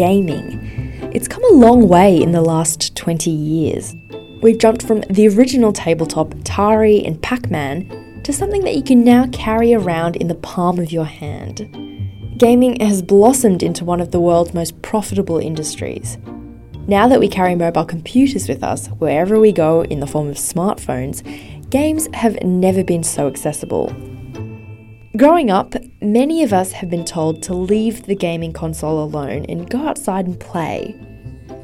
gaming. It's come a long way in the last 20 years. We've jumped from the original tabletop Atari and Pac Man to something that you can now carry around in the palm of your hand. Gaming has blossomed into one of the world's most profitable industries. Now that we carry mobile computers with us wherever we go in the form of smartphones, games have never been so accessible. Growing up, many of us have been told to leave the gaming console alone and go outside and play.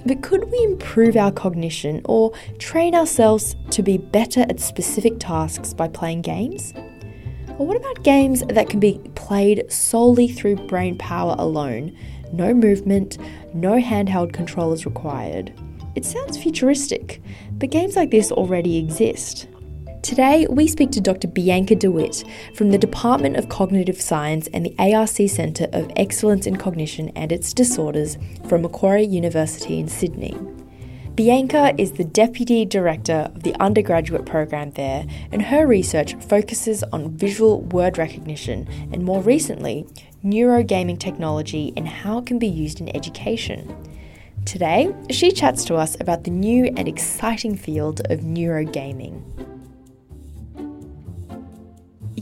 But could we improve our cognition or train ourselves to be better at specific tasks by playing games? Or what about games that can be played solely through brain power alone? No movement, no handheld controllers required. It sounds futuristic, but games like this already exist. Today, we speak to Dr. Bianca de Wit from the Department of Cognitive Science and the ARC Centre of Excellence in Cognition and its Disorders from Macquarie University in Sydney. Bianca is the Deputy Director of the undergraduate program there, and her research focuses on visual word recognition and more recently, neurogaming technology and how it can be used in education. Today, she chats to us about the new and exciting field of neurogaming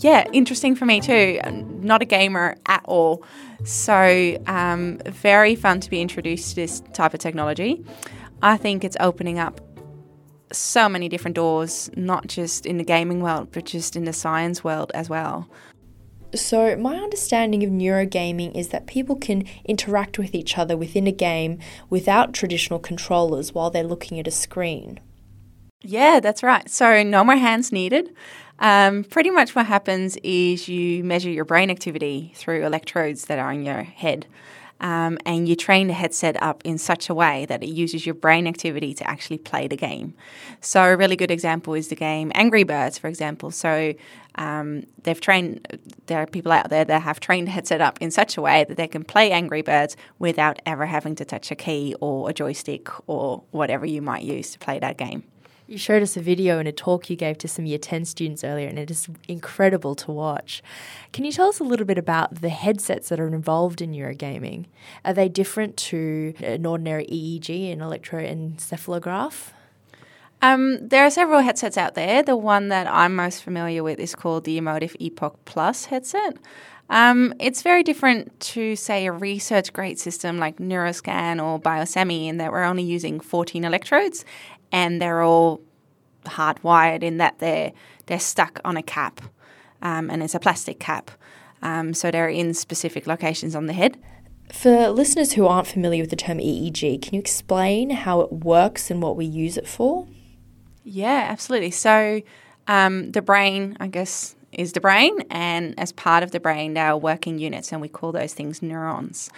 yeah, interesting for me too. Not a gamer at all. So, um, very fun to be introduced to this type of technology. I think it's opening up so many different doors, not just in the gaming world, but just in the science world as well. So, my understanding of neurogaming is that people can interact with each other within a game without traditional controllers while they're looking at a screen. Yeah, that's right. So, no more hands needed. Um, pretty much what happens is you measure your brain activity through electrodes that are in your head. Um, and you train the headset up in such a way that it uses your brain activity to actually play the game. So, a really good example is the game Angry Birds, for example. So, um, they've trained, there are people out there that have trained the headset up in such a way that they can play Angry Birds without ever having to touch a key or a joystick or whatever you might use to play that game. You showed us a video and a talk you gave to some Year 10 students earlier, and it is incredible to watch. Can you tell us a little bit about the headsets that are involved in neurogaming? Are they different to an ordinary EEG, an electroencephalograph? Um, there are several headsets out there. The one that I'm most familiar with is called the Emotiv EPOC Plus headset. Um, it's very different to, say, a research grade system like Neuroscan or Biosemi, in that we're only using 14 electrodes and they're all hardwired in that they're they're stuck on a cap, um, and it's a plastic cap, um, so they're in specific locations on the head. For listeners who aren't familiar with the term EEG, can you explain how it works and what we use it for? Yeah, absolutely. So um, the brain, I guess, is the brain, and as part of the brain, there are working units, and we call those things neurons.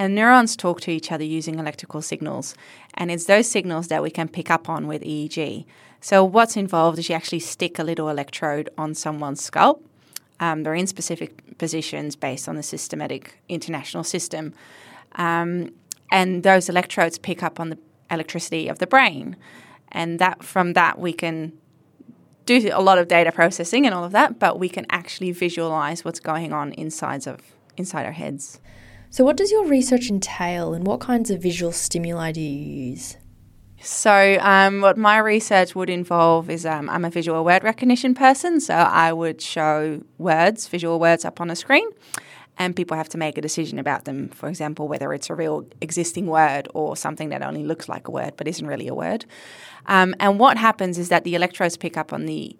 And neurons talk to each other using electrical signals. And it's those signals that we can pick up on with EEG. So, what's involved is you actually stick a little electrode on someone's scalp. Um, they're in specific positions based on the systematic international system. Um, and those electrodes pick up on the electricity of the brain. And that from that, we can do a lot of data processing and all of that, but we can actually visualize what's going on inside of inside our heads. So, what does your research entail and what kinds of visual stimuli do you use? So, um, what my research would involve is um, I'm a visual word recognition person, so I would show words, visual words up on a screen, and people have to make a decision about them. For example, whether it's a real existing word or something that only looks like a word but isn't really a word. Um, and what happens is that the electrodes pick up on the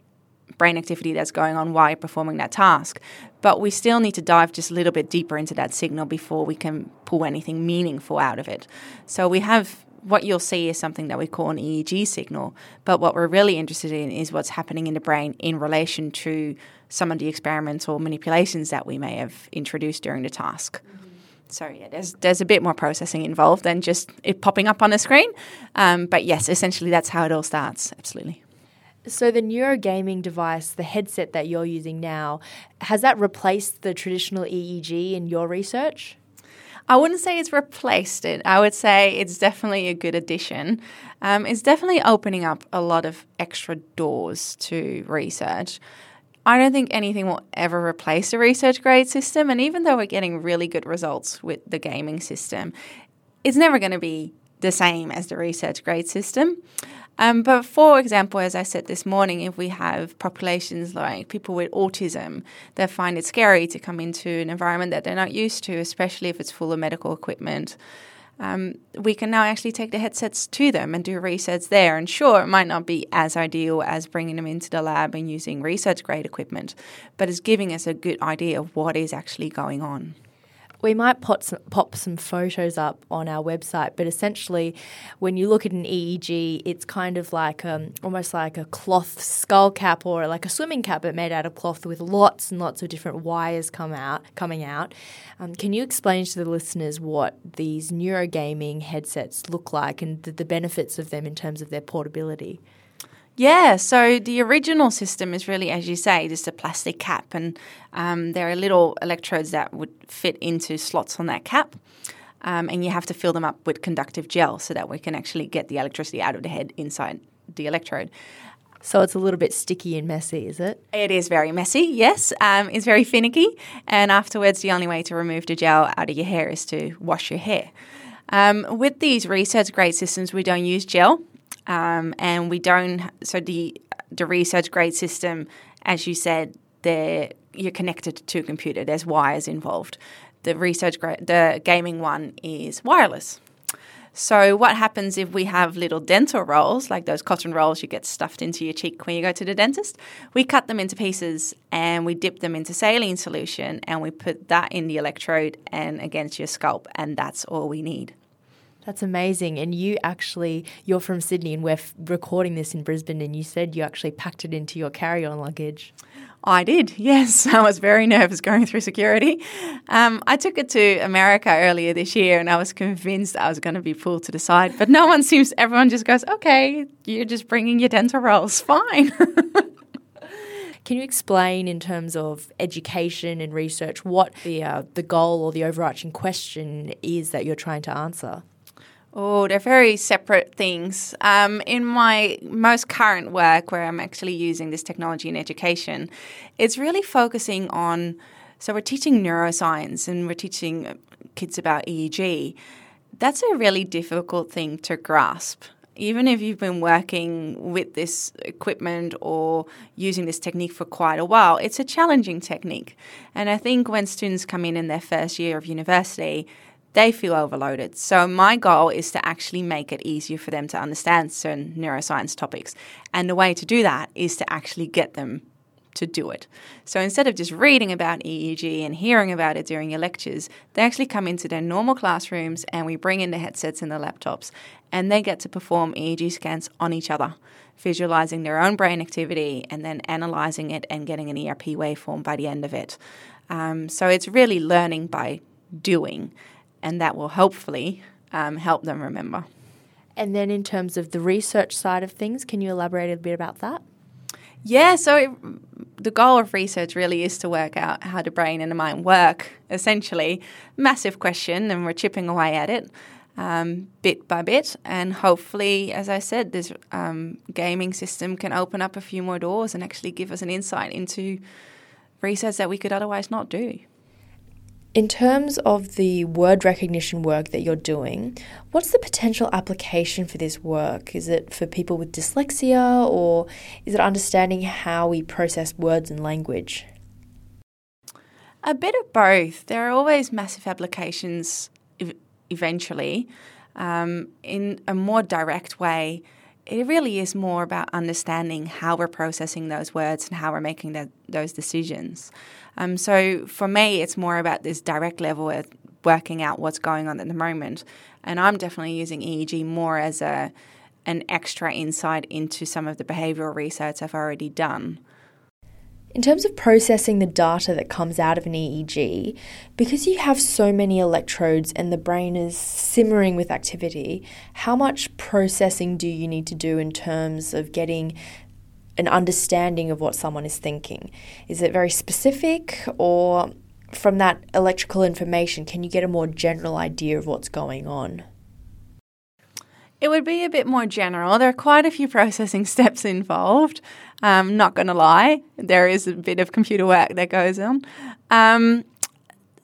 brain activity that's going on while you're performing that task. But we still need to dive just a little bit deeper into that signal before we can pull anything meaningful out of it. So we have what you'll see is something that we call an EEG signal. But what we're really interested in is what's happening in the brain in relation to some of the experimental manipulations that we may have introduced during the task. Mm-hmm. So yeah, there's there's a bit more processing involved than just it popping up on the screen. Um, but yes, essentially that's how it all starts. Absolutely. So the neurogaming device, the headset that you're using now, has that replaced the traditional EEG in your research? I wouldn't say it's replaced it. I would say it's definitely a good addition. Um, it's definitely opening up a lot of extra doors to research. I don't think anything will ever replace a research grade system. And even though we're getting really good results with the gaming system, it's never going to be the same as the research grade system. Um, but for example, as I said this morning, if we have populations like people with autism they find it scary to come into an environment that they're not used to, especially if it's full of medical equipment, um, we can now actually take the headsets to them and do research there. And sure, it might not be as ideal as bringing them into the lab and using research grade equipment, but it's giving us a good idea of what is actually going on we might pop some, pop some photos up on our website, but essentially, when you look at an EEG, it's kind of like um, almost like a cloth skull cap or like a swimming cap, but made out of cloth with lots and lots of different wires come out coming out. Um, can you explain to the listeners what these neurogaming headsets look like and the, the benefits of them in terms of their portability? Yeah, so the original system is really, as you say, just a plastic cap, and um, there are little electrodes that would fit into slots on that cap. Um, and you have to fill them up with conductive gel so that we can actually get the electricity out of the head inside the electrode. So it's a little bit sticky and messy, is it? It is very messy, yes. Um, it's very finicky. And afterwards, the only way to remove the gel out of your hair is to wash your hair. Um, with these research grade systems, we don't use gel. Um, and we don't, so the, the research grade system, as you said, they you're connected to a computer. There's wires involved. The research grade, the gaming one is wireless. So what happens if we have little dental rolls, like those cotton rolls you get stuffed into your cheek when you go to the dentist? We cut them into pieces and we dip them into saline solution and we put that in the electrode and against your scalp, and that's all we need. That's amazing. And you actually, you're from Sydney and we're f- recording this in Brisbane, and you said you actually packed it into your carry on luggage. I did, yes. I was very nervous going through security. Um, I took it to America earlier this year and I was convinced I was going to be pulled to the side, but no one seems, everyone just goes, okay, you're just bringing your dental rolls, fine. Can you explain, in terms of education and research, what the uh, the goal or the overarching question is that you're trying to answer? Oh, they're very separate things. Um, in my most current work, where I'm actually using this technology in education, it's really focusing on. So, we're teaching neuroscience and we're teaching kids about EEG. That's a really difficult thing to grasp. Even if you've been working with this equipment or using this technique for quite a while, it's a challenging technique. And I think when students come in in their first year of university, they feel overloaded. So, my goal is to actually make it easier for them to understand certain neuroscience topics. And the way to do that is to actually get them to do it. So, instead of just reading about EEG and hearing about it during your lectures, they actually come into their normal classrooms and we bring in the headsets and the laptops and they get to perform EEG scans on each other, visualizing their own brain activity and then analyzing it and getting an ERP waveform by the end of it. Um, so, it's really learning by doing and that will hopefully um, help them remember. And then, in terms of the research side of things, can you elaborate a bit about that? Yeah, so it, the goal of research really is to work out how the brain and the mind work, essentially. Massive question, and we're chipping away at it um, bit by bit. And hopefully, as I said, this um, gaming system can open up a few more doors and actually give us an insight into research that we could otherwise not do. In terms of the word recognition work that you're doing, what's the potential application for this work? Is it for people with dyslexia or is it understanding how we process words and language? A bit of both. There are always massive applications eventually. Um, in a more direct way, it really is more about understanding how we're processing those words and how we're making those decisions. Um, so for me, it's more about this direct level of working out what's going on at the moment. And I'm definitely using EEG more as a an extra insight into some of the behavioral research I've already done. In terms of processing the data that comes out of an EEG, because you have so many electrodes and the brain is simmering with activity, how much processing do you need to do in terms of getting an understanding of what someone is thinking? Is it very specific, or from that electrical information, can you get a more general idea of what's going on? It would be a bit more general. There are quite a few processing steps involved. Um, not going to lie, there is a bit of computer work that goes on. Um,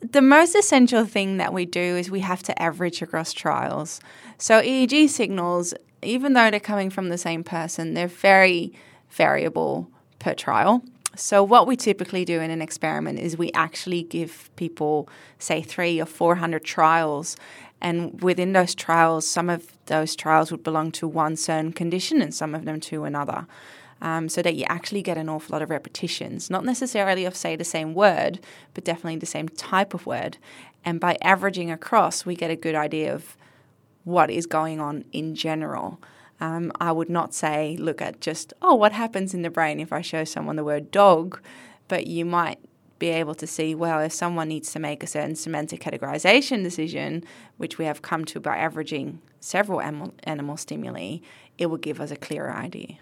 the most essential thing that we do is we have to average across trials. So EEG signals, even though they're coming from the same person, they're very variable per trial. So, what we typically do in an experiment is we actually give people, say, three or 400 trials. And within those trials, some of those trials would belong to one certain condition and some of them to another. Um, so that you actually get an awful lot of repetitions, not necessarily of, say, the same word, but definitely the same type of word. And by averaging across, we get a good idea of what is going on in general. Um, I would not say look at just, oh, what happens in the brain if I show someone the word dog, but you might be able to see, well, if someone needs to make a certain semantic categorization decision, which we have come to by averaging several animal, animal stimuli, it will give us a clearer idea.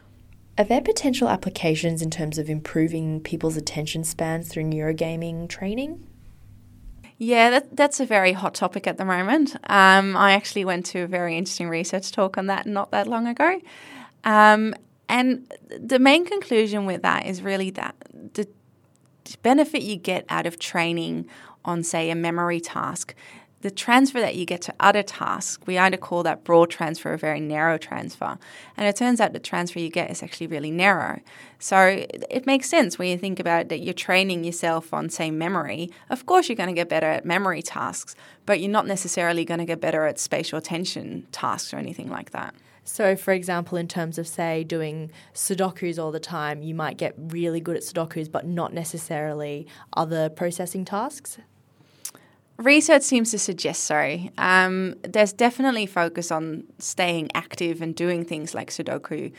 Are there potential applications in terms of improving people's attention spans through neurogaming training? Yeah, that, that's a very hot topic at the moment. Um, I actually went to a very interesting research talk on that not that long ago. Um, and the main conclusion with that is really that the benefit you get out of training on, say, a memory task the transfer that you get to other tasks, we either call that broad transfer or very narrow transfer. And it turns out the transfer you get is actually really narrow. So it makes sense when you think about that you're training yourself on, say, memory. Of course, you're going to get better at memory tasks, but you're not necessarily going to get better at spatial attention tasks or anything like that. So, for example, in terms of, say, doing Sudokus all the time, you might get really good at Sudokus, but not necessarily other processing tasks? Research seems to suggest so. Um, there's definitely focus on staying active and doing things like Sudoku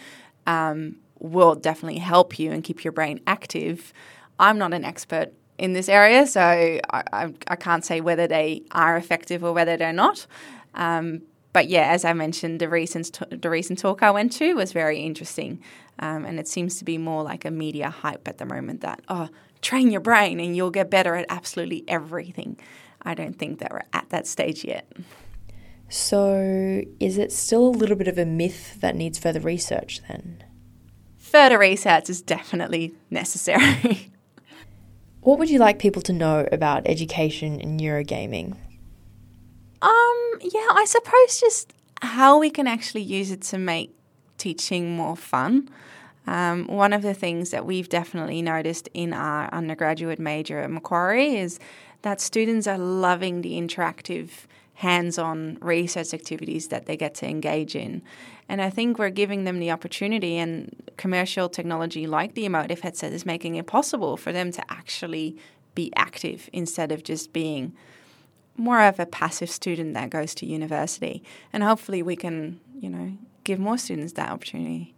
um, will definitely help you and keep your brain active. I'm not an expert in this area, so I, I, I can't say whether they are effective or whether they're not. Um, but yeah, as I mentioned, the recent the recent talk I went to was very interesting, um, and it seems to be more like a media hype at the moment that oh, train your brain and you'll get better at absolutely everything. I don't think that we're at that stage yet. So, is it still a little bit of a myth that needs further research then? Further research is definitely necessary. what would you like people to know about education in neurogaming? Um, yeah, I suppose just how we can actually use it to make teaching more fun. Um, one of the things that we've definitely noticed in our undergraduate major at Macquarie is that students are loving the interactive hands on research activities that they get to engage in. And I think we're giving them the opportunity, and commercial technology like the Emotiv headset is making it possible for them to actually be active instead of just being more of a passive student that goes to university. And hopefully, we can, you know, give more students that opportunity.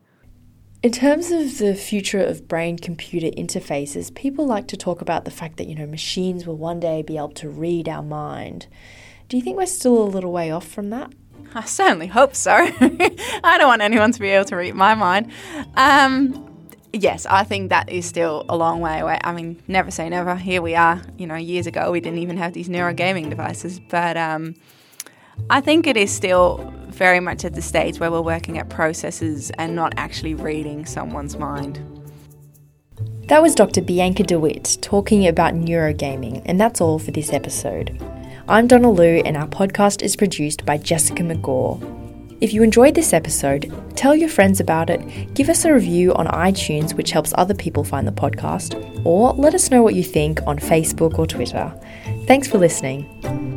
In terms of the future of brain computer interfaces, people like to talk about the fact that, you know, machines will one day be able to read our mind. Do you think we're still a little way off from that? I certainly hope so. I don't want anyone to be able to read my mind. Um, yes, I think that is still a long way away. I mean, never say never. Here we are. You know, years ago we didn't even have these neurogaming devices, but um, I think it is still very much at the stage where we're working at processes and not actually reading someone's mind. That was Dr. Bianca de Wit talking about neurogaming, and that's all for this episode. I'm Donna Lu, and our podcast is produced by Jessica McGaw. If you enjoyed this episode, tell your friends about it, give us a review on iTunes, which helps other people find the podcast, or let us know what you think on Facebook or Twitter. Thanks for listening.